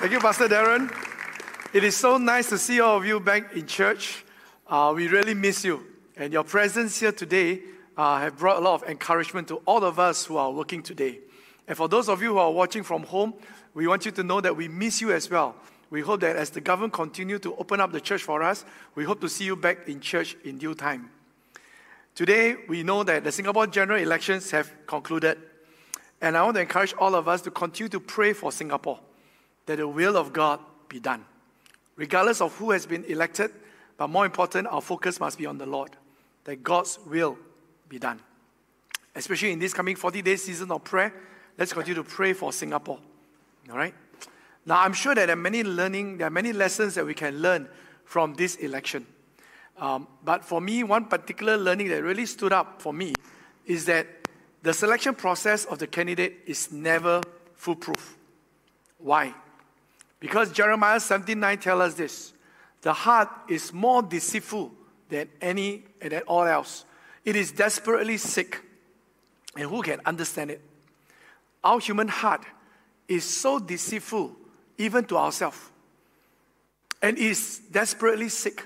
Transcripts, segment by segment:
Thank you, Pastor Darren. It is so nice to see all of you back in church. Uh, we really miss you. And your presence here today uh, have brought a lot of encouragement to all of us who are working today. And for those of you who are watching from home, we want you to know that we miss you as well. We hope that as the government continue to open up the church for us, we hope to see you back in church in due time. Today, we know that the Singapore general elections have concluded. And I want to encourage all of us to continue to pray for Singapore, that the will of God be done. Regardless of who has been elected, but more important, our focus must be on the Lord, that God's will be done. Especially in this coming 40 day season of prayer, let's continue to pray for Singapore. All right? Now, I'm sure that there are many learning, there are many lessons that we can learn from this election. Um, but for me, one particular learning that really stood up for me is that the selection process of the candidate is never foolproof. Why? Because Jeremiah 17:9 tells us this: the heart is more deceitful than any and than all else. It is desperately sick, and who can understand it? Our human heart is so deceitful, even to ourselves, and is desperately sick.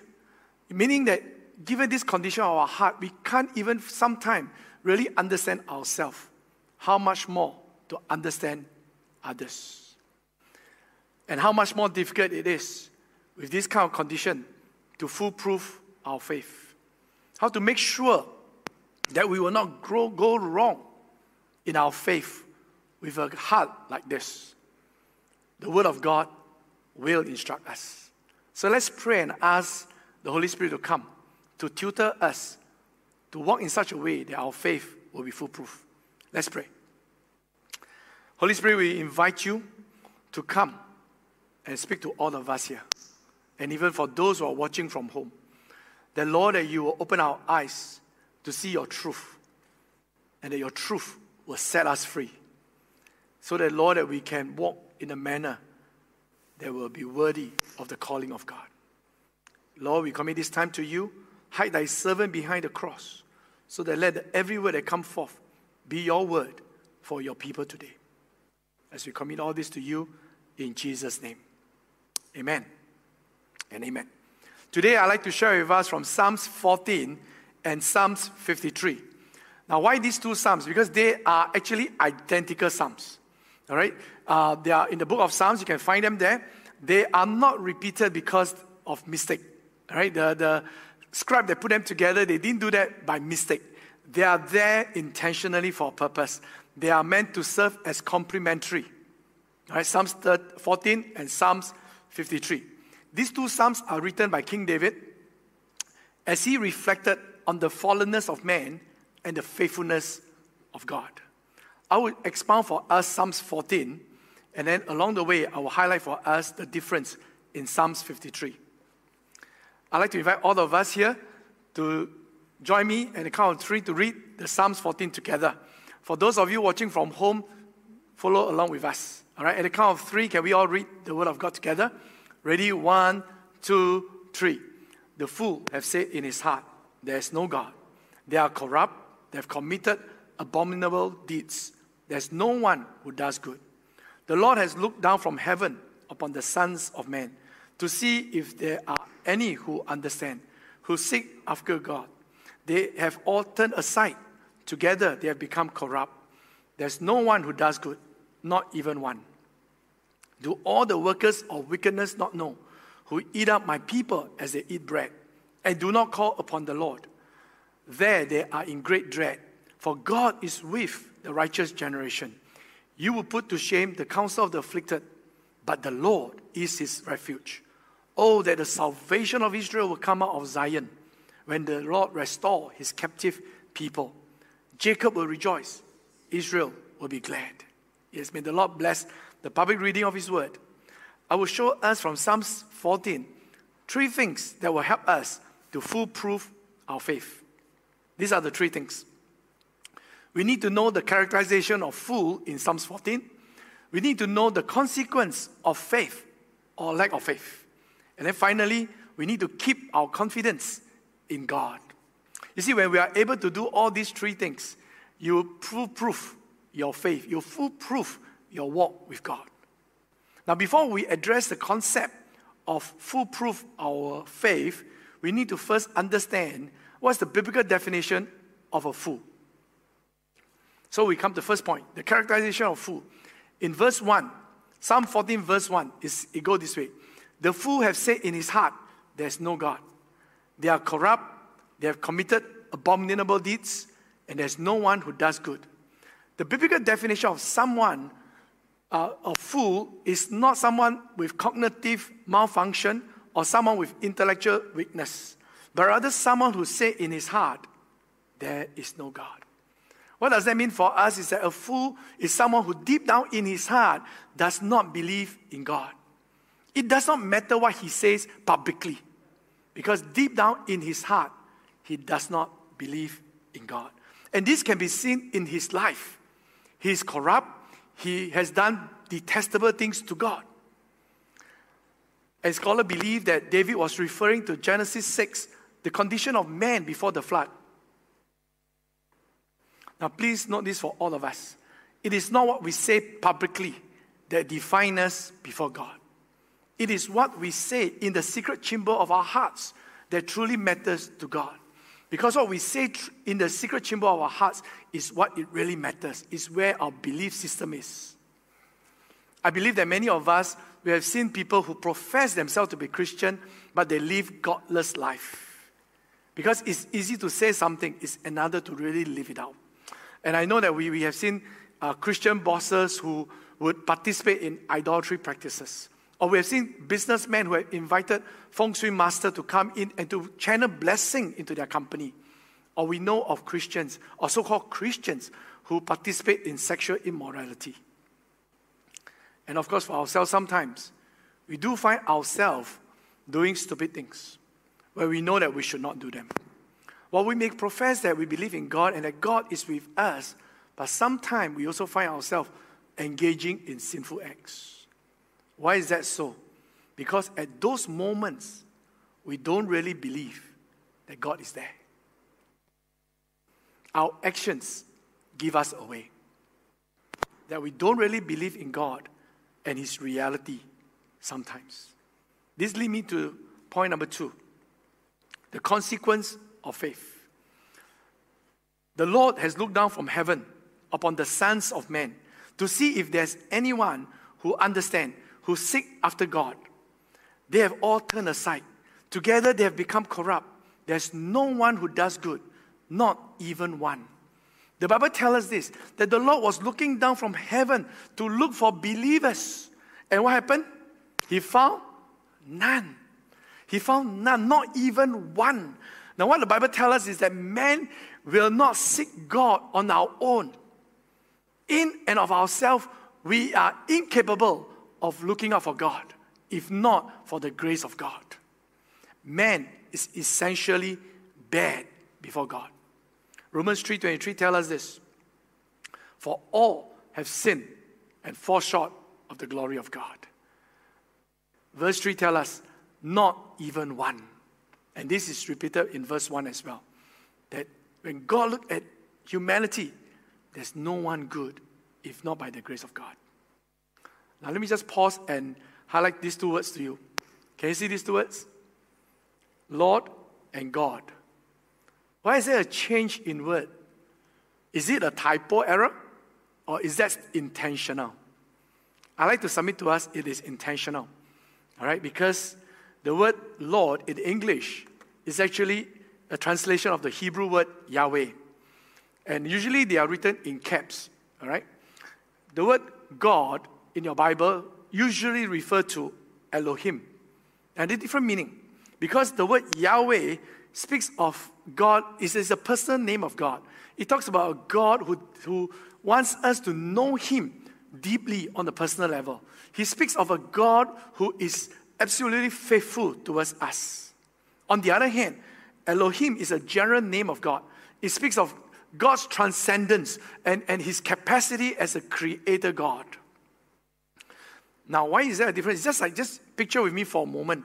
Meaning that, given this condition of our heart, we can't even sometimes really understand ourselves. How much more to understand others? And how much more difficult it is with this kind of condition to foolproof our faith. How to make sure that we will not grow, go wrong in our faith with a heart like this. The Word of God will instruct us. So let's pray and ask the Holy Spirit to come to tutor us to walk in such a way that our faith will be foolproof. Let's pray. Holy Spirit, we invite you to come and speak to all of us here, and even for those who are watching from home. That, Lord, that you will open our eyes to see your truth, and that your truth will set us free. So that, Lord, that we can walk in a manner that will be worthy of the calling of God. Lord, we commit this time to you. Hide thy servant behind the cross, so that let every word that come forth be your word for your people today. As we commit all this to you in Jesus' name. Amen and amen. Today, I'd like to share with us from Psalms 14 and Psalms 53. Now, why these two Psalms? Because they are actually identical Psalms. All right? Uh, they are in the book of Psalms, you can find them there. They are not repeated because of mistake. All right? The, the scribe that put them together, they didn't do that by mistake. They are there intentionally for a purpose. They are meant to serve as complementary. All right? Psalms 14 and Psalms 53. These two Psalms are written by King David as he reflected on the fallenness of man and the faithfulness of God. I will expound for us Psalms 14, and then along the way, I will highlight for us the difference in Psalms 53. I'd like to invite all of us here to join me at the count of three to read the Psalms 14 together. For those of you watching from home, follow along with us. All right, at the count of three, can we all read the Word of God together? Ready? One, two, three. The fool have said in his heart, There is no God. They are corrupt, they have committed abominable deeds. There's no one who does good. The Lord has looked down from heaven upon the sons of men to see if there are any who understand, who seek after God. They have all turned aside. Together they have become corrupt. There's no one who does good, not even one. Do all the workers of wickedness not know, who eat up my people as they eat bread, and do not call upon the Lord? There they are in great dread, for God is with the righteous generation. You will put to shame the counsel of the afflicted, but the Lord is his refuge. Oh, that the salvation of Israel will come out of Zion when the Lord restore his captive people. Jacob will rejoice, Israel will be glad. Yes, may the Lord bless the public reading of his word. I will show us from Psalms 14 three things that will help us to foolproof our faith. These are the three things. We need to know the characterization of fool in Psalms 14. We need to know the consequence of faith or lack of faith. And then finally, we need to keep our confidence in God. You see, when we are able to do all these three things, you foolproof your faith, you foolproof your walk with God. Now, before we address the concept of foolproof our faith, we need to first understand what's the biblical definition of a fool. So we come to the first point, the characterization of fool. In verse 1, Psalm 14, verse 1, is, it goes this way. The fool have said in his heart, there's no God. They are corrupt, they have committed abominable deeds, and there's no one who does good. The biblical definition of someone, uh, a fool, is not someone with cognitive malfunction or someone with intellectual weakness, but rather someone who said in his heart, There is no God. What does that mean for us? Is that a fool is someone who deep down in his heart does not believe in God. It does not matter what he says publicly, because deep down in his heart, he does not believe in God. And this can be seen in his life. He is corrupt, he has done detestable things to God. A scholar believe that David was referring to Genesis 6, the condition of man before the flood. Now, please note this for all of us. It is not what we say publicly that defines us before God. It is what we say in the secret chamber of our hearts that truly matters to God. Because what we say in the secret chamber of our hearts is what it really matters, is where our belief system is. I believe that many of us, we have seen people who profess themselves to be Christian, but they live godless life. Because it's easy to say something, it's another to really live it out. And I know that we, we have seen uh, Christian bosses who would participate in idolatry practices. Or we have seen businessmen who have invited feng shui master to come in and to channel blessing into their company. Or we know of Christians, or so-called Christians, who participate in sexual immorality. And of course, for ourselves, sometimes we do find ourselves doing stupid things where we know that we should not do them. While we may profess that we believe in God and that God is with us, but sometimes we also find ourselves engaging in sinful acts. Why is that so? Because at those moments, we don't really believe that God is there. Our actions give us away. That we don't really believe in God and His reality sometimes. This leads me to point number two the consequence of faith. The Lord has looked down from heaven upon the sons of men to see if there's anyone who understands who seek after God, they have all turned aside. Together they have become corrupt. There's no one who does good, not even one. The Bible tells us this that the Lord was looking down from heaven to look for believers. And what happened? He found none. He found none, not even one. Now, what the Bible tells us is that man will not seek God on our own. In and of ourselves, we are incapable of looking out for God, if not for the grace of God. Man is essentially bad before God. Romans 3:23 tells us this. For all have sinned and fall short of the glory of God. Verse 3 tells us, not even one. And this is repeated in verse 1 as well. That when God looked at humanity, there's no one good if not by the grace of God. Now, let me just pause and highlight these two words to you. Can you see these two words? Lord and God. Why is there a change in word? Is it a typo error or is that intentional? I like to submit to us it is intentional. All right, because the word Lord in English is actually a translation of the Hebrew word Yahweh. And usually they are written in caps. All right? The word God in your Bible usually refer to Elohim. And a different meaning. Because the word Yahweh speaks of God, it is a personal name of God. It talks about a God who, who wants us to know Him deeply on the personal level. He speaks of a God who is absolutely faithful towards us. On the other hand, Elohim is a general name of God. It speaks of God's transcendence and, and his capacity as a creator God. Now, why is there a difference? Just like, just picture with me for a moment.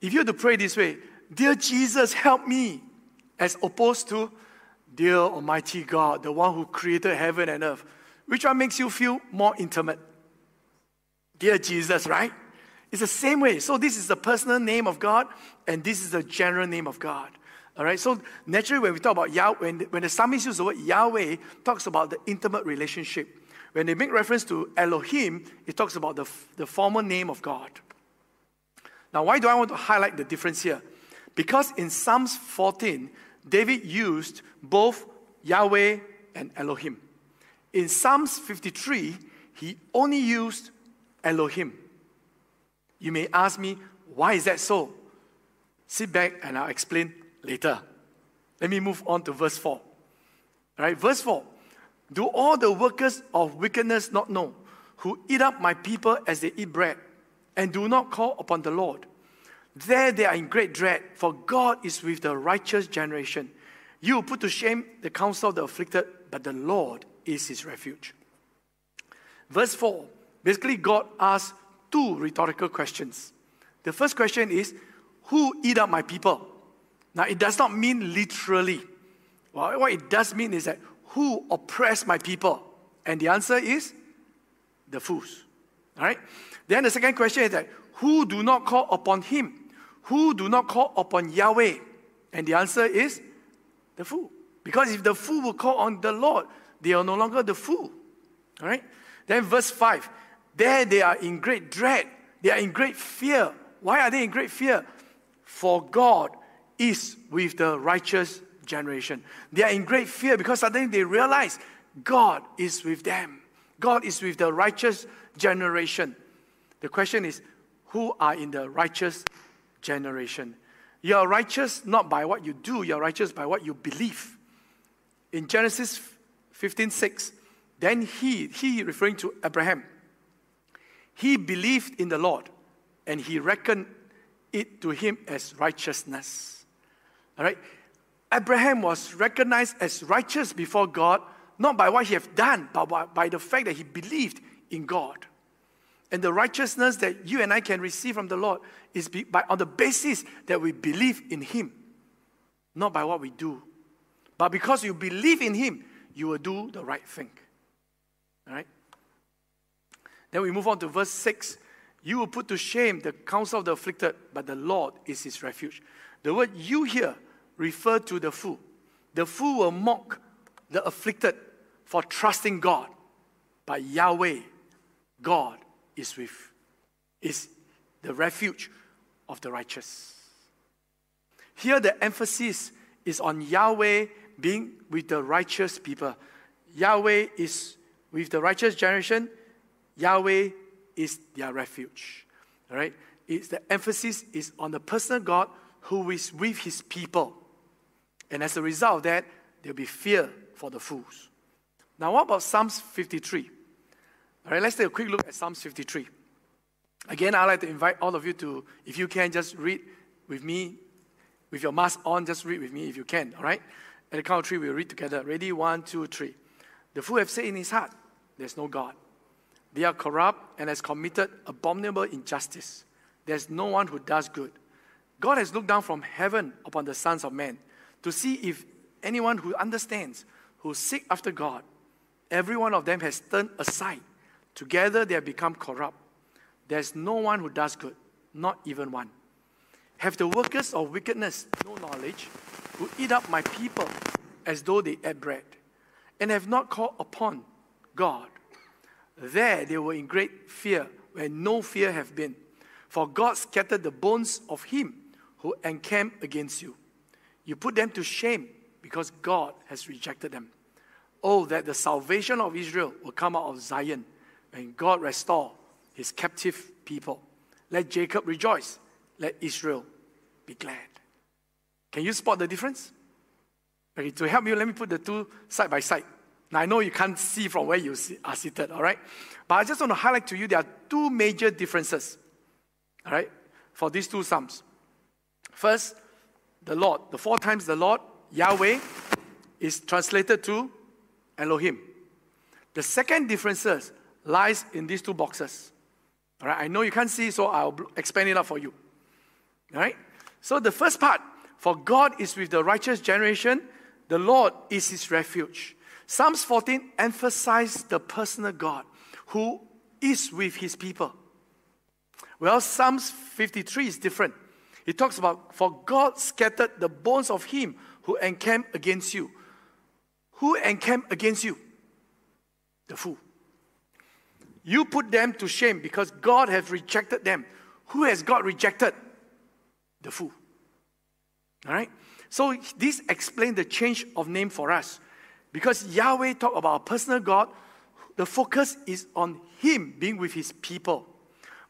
If you had to pray this way, Dear Jesus, help me, as opposed to, Dear Almighty God, the one who created heaven and earth, which one makes you feel more intimate? Dear Jesus, right? It's the same way. So this is the personal name of God, and this is the general name of God. All right. So naturally, when we talk about Yahweh, when, when the psalmist uses the word Yahweh, talks about the intimate relationship. When they make reference to Elohim, it talks about the, the former name of God. Now, why do I want to highlight the difference here? Because in Psalms 14, David used both Yahweh and Elohim. In Psalms 53, he only used Elohim. You may ask me, why is that so? Sit back and I'll explain later. Let me move on to verse 4. All right, verse 4. Do all the workers of wickedness not know, who eat up my people as they eat bread, and do not call upon the Lord? There they are in great dread, for God is with the righteous generation. You put to shame the counsel of the afflicted, but the Lord is his refuge. Verse 4 basically, God asks two rhetorical questions. The first question is, Who eat up my people? Now, it does not mean literally. Well, what it does mean is that who oppress my people? And the answer is the fools. All right? Then the second question is that who do not call upon him? Who do not call upon Yahweh? And the answer is the fool. Because if the fool will call on the Lord, they are no longer the fool. All right? Then verse 5 there they are in great dread, they are in great fear. Why are they in great fear? For God is with the righteous generation. They are in great fear because suddenly they realize God is with them. God is with the righteous generation. The question is, who are in the righteous generation? You are righteous not by what you do, you are righteous by what you believe. In Genesis 15 6, then he, he referring to Abraham, he believed in the Lord and he reckoned it to him as righteousness. All right? Abraham was recognized as righteous before God, not by what he had done, but by, by the fact that he believed in God. And the righteousness that you and I can receive from the Lord is be, by, on the basis that we believe in Him, not by what we do. But because you believe in Him, you will do the right thing. All right? Then we move on to verse 6. You will put to shame the counsel of the afflicted, but the Lord is his refuge. The word you here refer to the fool. The fool will mock the afflicted for trusting God. But Yahweh, God, is with, is the refuge of the righteous. Here the emphasis is on Yahweh being with the righteous people. Yahweh is with the righteous generation. Yahweh is their refuge. All right? It's the emphasis is on the personal God who is with his people. And as a result of that, there'll be fear for the fools. Now, what about Psalms 53? All right, let's take a quick look at Psalms 53. Again, I'd like to invite all of you to, if you can, just read with me, with your mask on, just read with me if you can, all right? At the count of three, we'll read together. Ready? One, two, three. The fool have said in his heart, There's no God. They are corrupt and has committed abominable injustice. There's no one who does good. God has looked down from heaven upon the sons of men to see if anyone who understands, who seek after God, every one of them has turned aside Together they have become corrupt. There's no one who does good, not even one. Have the workers of wickedness no knowledge, who eat up my people as though they ate bread, and have not called upon God? There they were in great fear, where no fear have been. For God scattered the bones of him who encamped against you. You put them to shame because God has rejected them. Oh, that the salvation of Israel will come out of Zion and God restore his captive people. Let Jacob rejoice. Let Israel be glad. Can you spot the difference? Okay, to help you, let me put the two side by side. Now, I know you can't see from where you are seated, all right? But I just want to highlight to you there are two major differences, all right, for these two Psalms. First, the Lord, the four times the Lord, Yahweh, is translated to Elohim. The second differences lies in these two boxes. All right, I know you can't see, so I'll expand it up for you. All right, so the first part for God is with the righteous generation, the Lord is his refuge. Psalms 14 emphasizes the personal God who is with his people. Well, Psalms 53 is different. It talks about, For God scattered the bones of him who encamped against you. Who encamped against you? The fool. You put them to shame because God has rejected them. Who has God rejected? The fool. All right? So this explains the change of name for us. Because Yahweh talked about a personal God, the focus is on Him being with His people.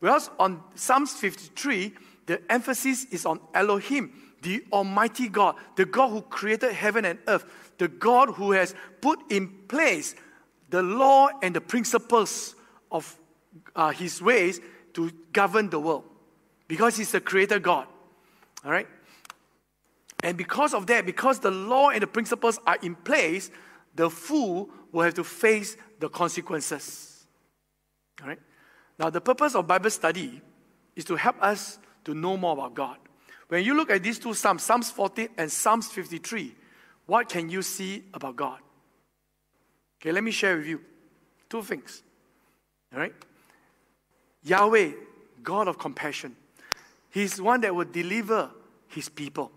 Whereas on Psalms 53, the emphasis is on Elohim, the Almighty God, the God who created heaven and earth, the God who has put in place the law and the principles of uh, His ways to govern the world. Because He's the creator God. All right? And because of that, because the law and the principles are in place, the fool will have to face the consequences. All right? Now, the purpose of Bible study is to help us to know more about God. When you look at these two Psalms, Psalms 14 and Psalms 53, what can you see about God? Okay, let me share with you two things. All right? Yahweh, God of compassion. He's one that will deliver his people.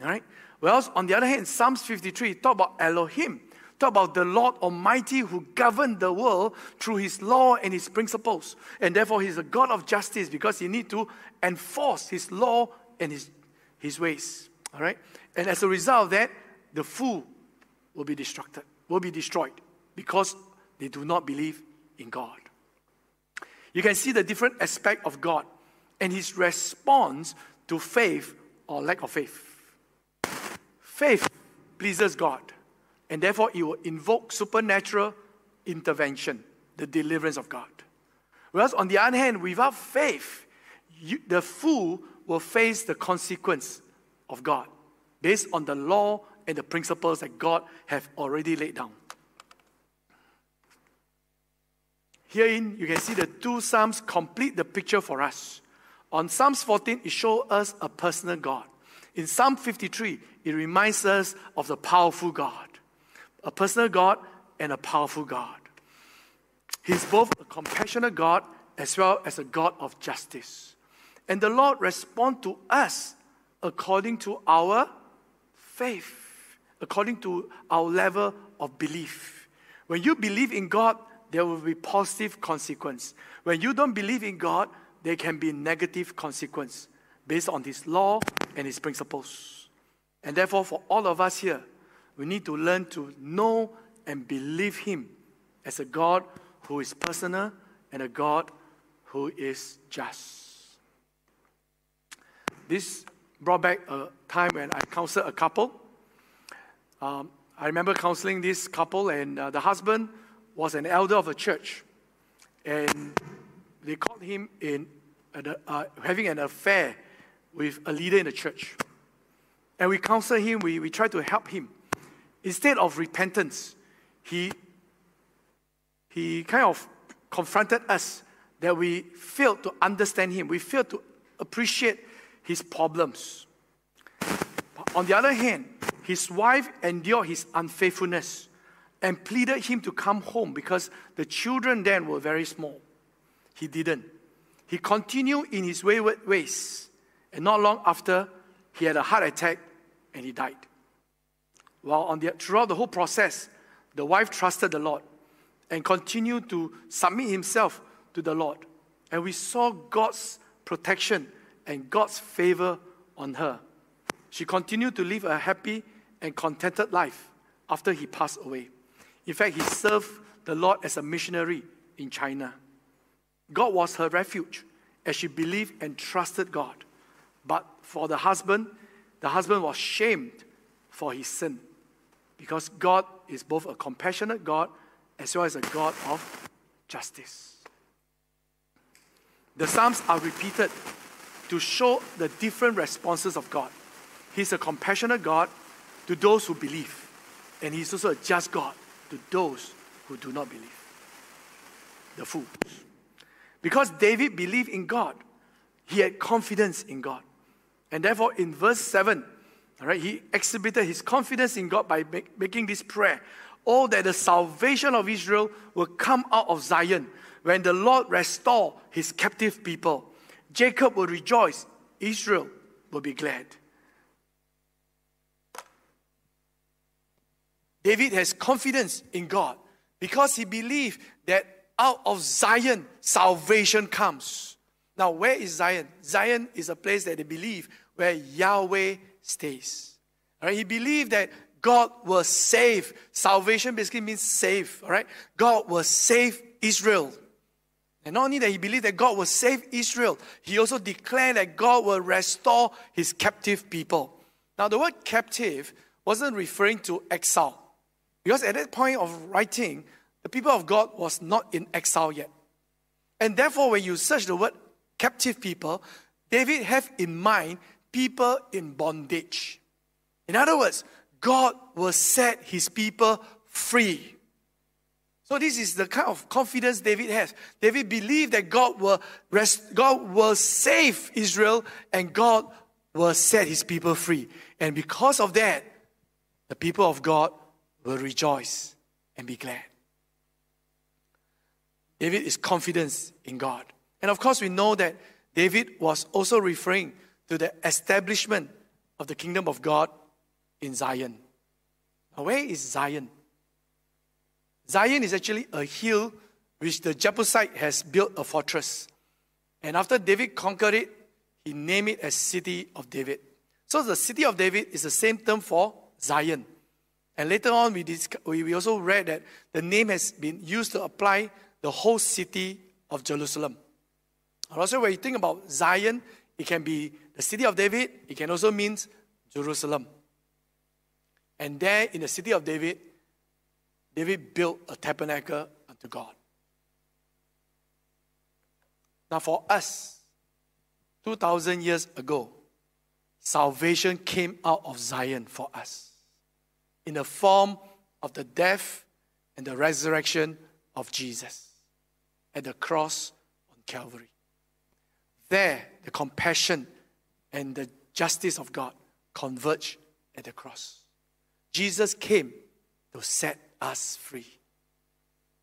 All right? Well, on the other hand, Psalms 53 talk about Elohim, talk about the Lord Almighty who governed the world through his law and his principles. And therefore, he's a God of justice because he need to enforce his law and his, his ways. All right? And as a result of that, the fool will be destructed, will be destroyed because they do not believe in God. You can see the different aspect of God and his response to faith or lack of faith. Faith pleases God, and therefore it will invoke supernatural intervention, the deliverance of God. Whereas, on the other hand, without faith, you, the fool will face the consequence of God based on the law and the principles that God have already laid down. Herein, you can see the two Psalms complete the picture for us. On Psalms 14, it shows us a personal God. In Psalm 53, it reminds us of the powerful God, a personal God and a powerful God. He's both a compassionate God as well as a God of justice. And the Lord responds to us according to our faith, according to our level of belief. When you believe in God, there will be positive consequence. When you don't believe in God, there can be negative consequence based on His law and His principles. And therefore, for all of us here, we need to learn to know and believe Him as a God who is personal and a God who is just. This brought back a time when I counseled a couple. Um, I remember counseling this couple, and uh, the husband was an elder of a church. And they caught him in uh, having an affair with a leader in the church. And we counseled him, we, we try to help him. Instead of repentance, he, he kind of confronted us that we failed to understand him, we failed to appreciate his problems. On the other hand, his wife endured his unfaithfulness and pleaded him to come home because the children then were very small. He didn't. He continued in his wayward ways. And not long after, he had a heart attack and he died. While on the, throughout the whole process, the wife trusted the Lord and continued to submit himself to the Lord. And we saw God's protection and God's favor on her. She continued to live a happy and contented life after he passed away. In fact, he served the Lord as a missionary in China. God was her refuge as she believed and trusted God. But for the husband, the husband was shamed for his sin because God is both a compassionate God as well as a God of justice. The Psalms are repeated to show the different responses of God. He's a compassionate God to those who believe, and He's also a just God to those who do not believe. The fools. Because David believed in God, he had confidence in God. And therefore, in verse 7, all right, he exhibited his confidence in God by make, making this prayer Oh, that the salvation of Israel will come out of Zion. when the Lord restore his captive people. Jacob will rejoice, Israel will be glad. David has confidence in God because he believed that out of Zion salvation comes. Now, where is Zion? Zion is a place that they believe where Yahweh stays. All right? He believed that God will save. Salvation basically means save. All right? God will save Israel. And not only that he believed that God will save Israel, he also declared that God will restore his captive people. Now, the word captive wasn't referring to exile. Because at that point of writing, the people of God was not in exile yet. And therefore, when you search the word captive people, David have in mind people in bondage. In other words, God will set his people free. So this is the kind of confidence David has. David believed that God will rest, God will save Israel and God will set his people free. And because of that, the people of God will rejoice and be glad. David is confidence in God. And of course, we know that David was also referring to the establishment of the kingdom of God in Zion. Now, where is Zion? Zion is actually a hill which the Jebusite has built a fortress. And after David conquered it, he named it as City of David. So the City of David is the same term for Zion. And later on, we, we also read that the name has been used to apply the whole city of Jerusalem. Also, when you think about Zion, it can be the city of David, it can also mean Jerusalem. And there in the city of David, David built a tabernacle unto God. Now, for us, 2,000 years ago, salvation came out of Zion for us in the form of the death and the resurrection of Jesus at the cross on Calvary. There, the compassion and the justice of God converge at the cross. Jesus came to set us free.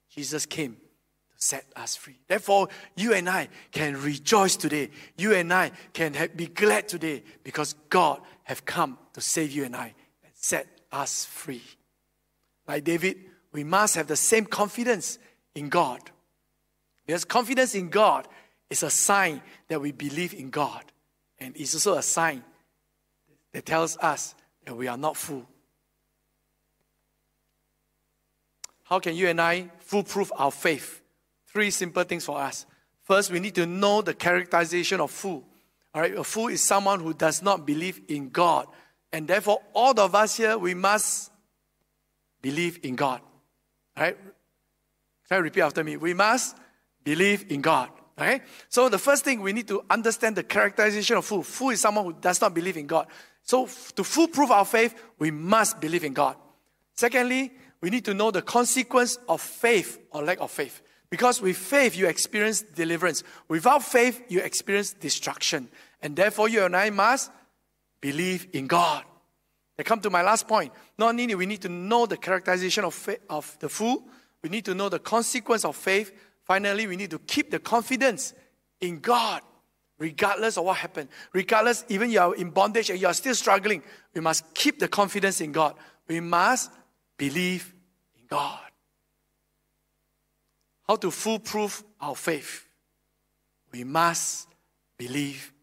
Jesus came to set us free. Therefore, you and I can rejoice today. You and I can be glad today because God have come to save you and I and set us free. Like David, we must have the same confidence in God. Because confidence in God is a sign that we believe in God. And it's also a sign that tells us that we are not fool. How can you and I foolproof our faith? Three simple things for us. First, we need to know the characterization of fool. All right, a fool is someone who does not believe in God and therefore, all of us here, we must believe in God. Right? Can I repeat after me? We must believe in God. Okay? So the first thing we need to understand the characterization of fool. Fool is someone who does not believe in God. So to foolproof our faith, we must believe in God. Secondly, we need to know the consequence of faith or lack of faith. Because with faith, you experience deliverance. Without faith, you experience destruction. And therefore, you and I must believe in God. I come to my last point. Not only we need to know the characterization of, faith, of the fool, we need to know the consequence of faith. Finally, we need to keep the confidence in God, regardless of what happened. Regardless, even you are in bondage and you are still struggling, we must keep the confidence in God. We must believe in God. How to foolproof our faith? We must believe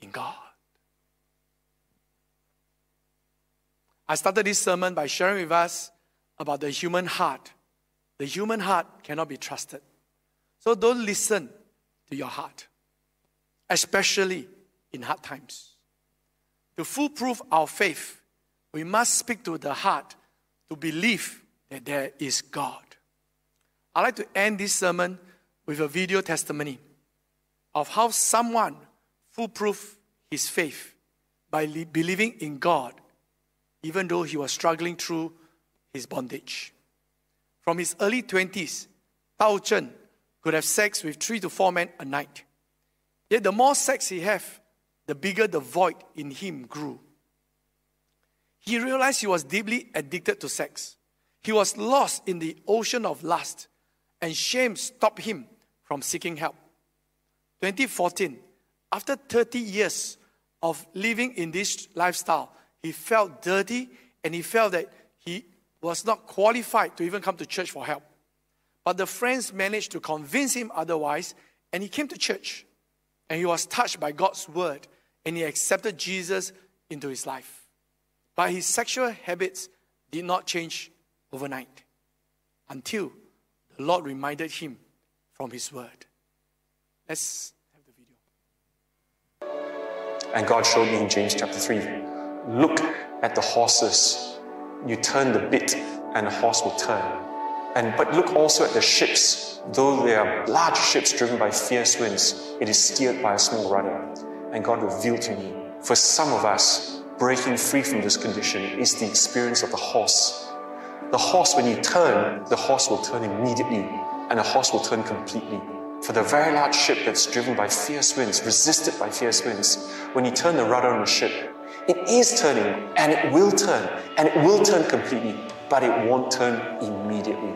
in God. I started this sermon by sharing with us about the human heart. The human heart cannot be trusted. So don't listen to your heart, especially in hard times. To foolproof our faith, we must speak to the heart to believe that there is God. I'd like to end this sermon with a video testimony of how someone foolproof his faith by believing in God even though he was struggling through his bondage. From his early 20s, Tao Chen could have sex with three to four men a night. Yet the more sex he had, the bigger the void in him grew. He realized he was deeply addicted to sex. He was lost in the ocean of lust, and shame stopped him from seeking help. 2014, after 30 years of living in this lifestyle, he felt dirty and he felt that he was not qualified to even come to church for help. But the friends managed to convince him otherwise, and he came to church. And he was touched by God's word, and he accepted Jesus into his life. But his sexual habits did not change overnight until the Lord reminded him from his word. Let's have the video. And God showed me in James chapter 3 look at the horses. You turn the bit, and the horse will turn. And but look also at the ships. Though they are large ships driven by fierce winds, it is steered by a small rudder. And God revealed to me, for some of us, breaking free from this condition is the experience of the horse. The horse, when you turn, the horse will turn immediately, and the horse will turn completely. For the very large ship that's driven by fierce winds, resisted by fierce winds, when you turn the rudder on the ship, it is turning, and it will turn, and it will turn completely, but it won't turn immediately.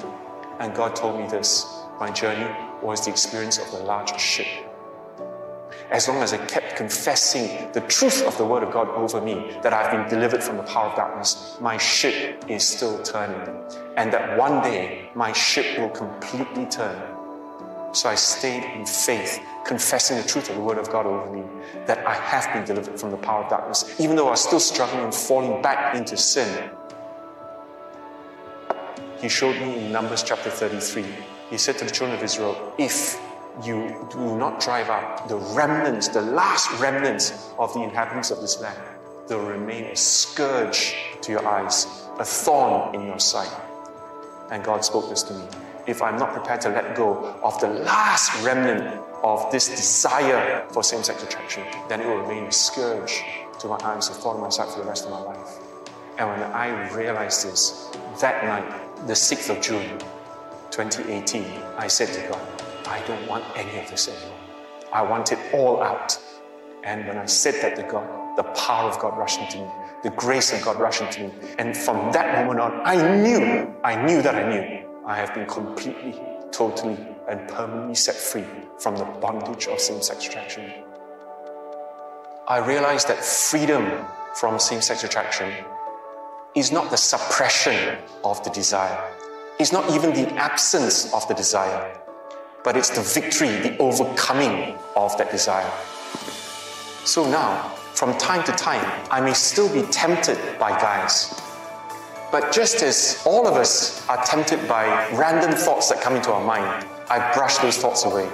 And God told me this my journey was the experience of the large ship as long as I kept confessing the truth of the Word of God over me, that I've been delivered from the power of darkness, my ship is still turning. And that one day my ship will completely turn. So I stayed in faith, confessing the truth of the Word of God over me, that I have been delivered from the power of darkness, even though I was still struggling and falling back into sin. He showed me in Numbers chapter 33. He said to the children of Israel, If you do not drive out the remnants, the last remnants of the inhabitants of this land. They'll remain a scourge to your eyes, a thorn in your sight. And God spoke this to me. If I'm not prepared to let go of the last remnant of this desire for same sex attraction, then it will remain a scourge to my eyes, a thorn in my sight for the rest of my life. And when I realized this, that night, the 6th of June, 2018, I said to God, I don't want any of this anymore. I want it all out. And when I said that to God, the power of God rushed into me, the grace of God rushed into me. And from that moment on, I knew, I knew that I knew I have been completely, totally, and permanently set free from the bondage of same sex attraction. I realized that freedom from same sex attraction is not the suppression of the desire, it's not even the absence of the desire but it's the victory, the overcoming of that desire. So now, from time to time, I may still be tempted by guys. But just as all of us are tempted by random thoughts that come into our mind, I brush those thoughts away.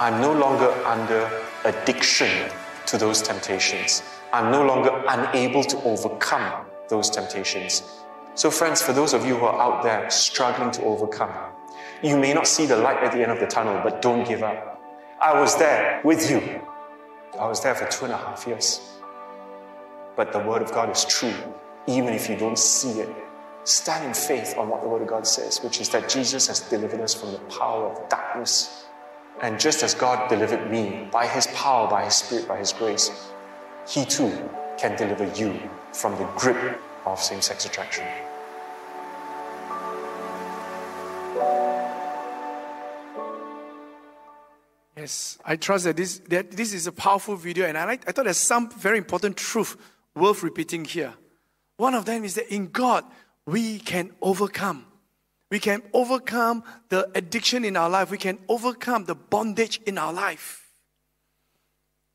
I'm no longer under addiction to those temptations. I'm no longer unable to overcome those temptations. So, friends, for those of you who are out there struggling to overcome, you may not see the light at the end of the tunnel, but don't give up. I was there with you. I was there for two and a half years. But the Word of God is true, even if you don't see it. Stand in faith on what the Word of God says, which is that Jesus has delivered us from the power of darkness. And just as God delivered me by His power, by His Spirit, by His grace, He too can deliver you from the grip of same sex attraction. Yes, I trust that this, that this is a powerful video, and I, like, I thought there's some very important truth worth repeating here. One of them is that in God, we can overcome. We can overcome the addiction in our life. We can overcome the bondage in our life.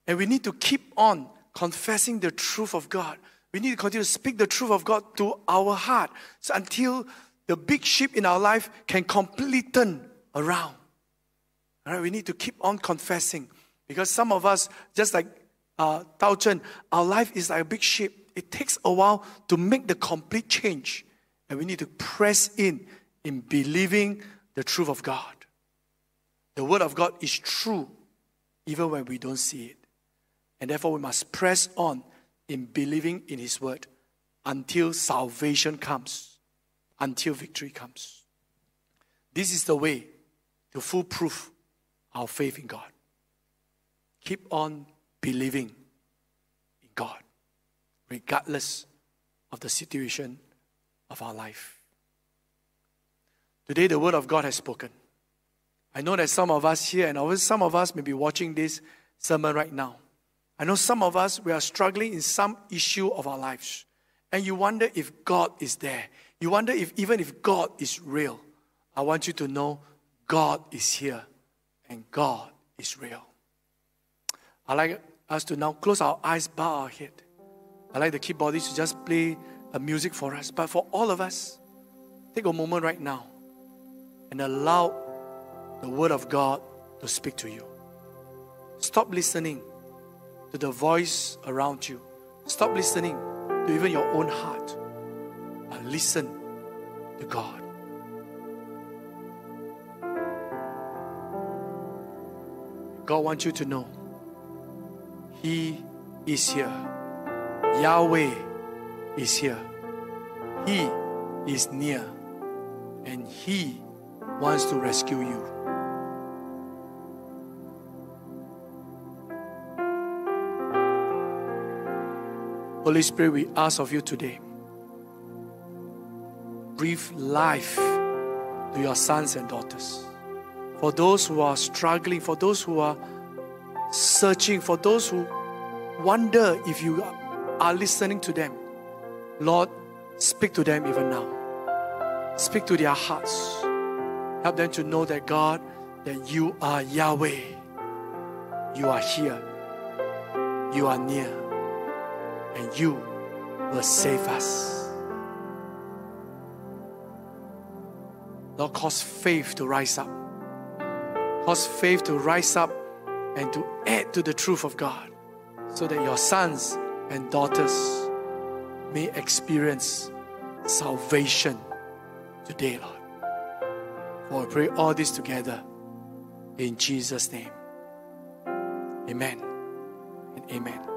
And we need to keep on confessing the truth of God. We need to continue to speak the truth of God to our heart so until the big ship in our life can completely turn around. All right, we need to keep on confessing because some of us, just like uh, Tao Chen, our life is like a big ship. It takes a while to make the complete change. And we need to press in in believing the truth of God. The Word of God is true even when we don't see it. And therefore, we must press on in believing in His Word until salvation comes, until victory comes. This is the way to foolproof our faith in God. Keep on believing in God, regardless of the situation of our life. Today, the Word of God has spoken. I know that some of us here and some of us may be watching this sermon right now. I know some of us, we are struggling in some issue of our lives. And you wonder if God is there. You wonder if even if God is real. I want you to know God is here and God is real. I'd like us to now close our eyes, bow our head. I like the keyboardist to just play a music for us. But for all of us, take a moment right now and allow the Word of God to speak to you. Stop listening to the voice around you. Stop listening to even your own heart. And listen to God. God wants you to know He is here. Yahweh is here. He is near. And He wants to rescue you. Holy Spirit, we ask of you today breathe life to your sons and daughters. For those who are struggling, for those who are searching, for those who wonder if you are listening to them, Lord, speak to them even now. Speak to their hearts. Help them to know that God, that you are Yahweh. You are here. You are near and you will save us. Lord, cause faith to rise up. Cause faith to rise up and to add to the truth of God so that your sons and daughters may experience salvation today, Lord. For I pray all this together in Jesus' name. Amen and amen.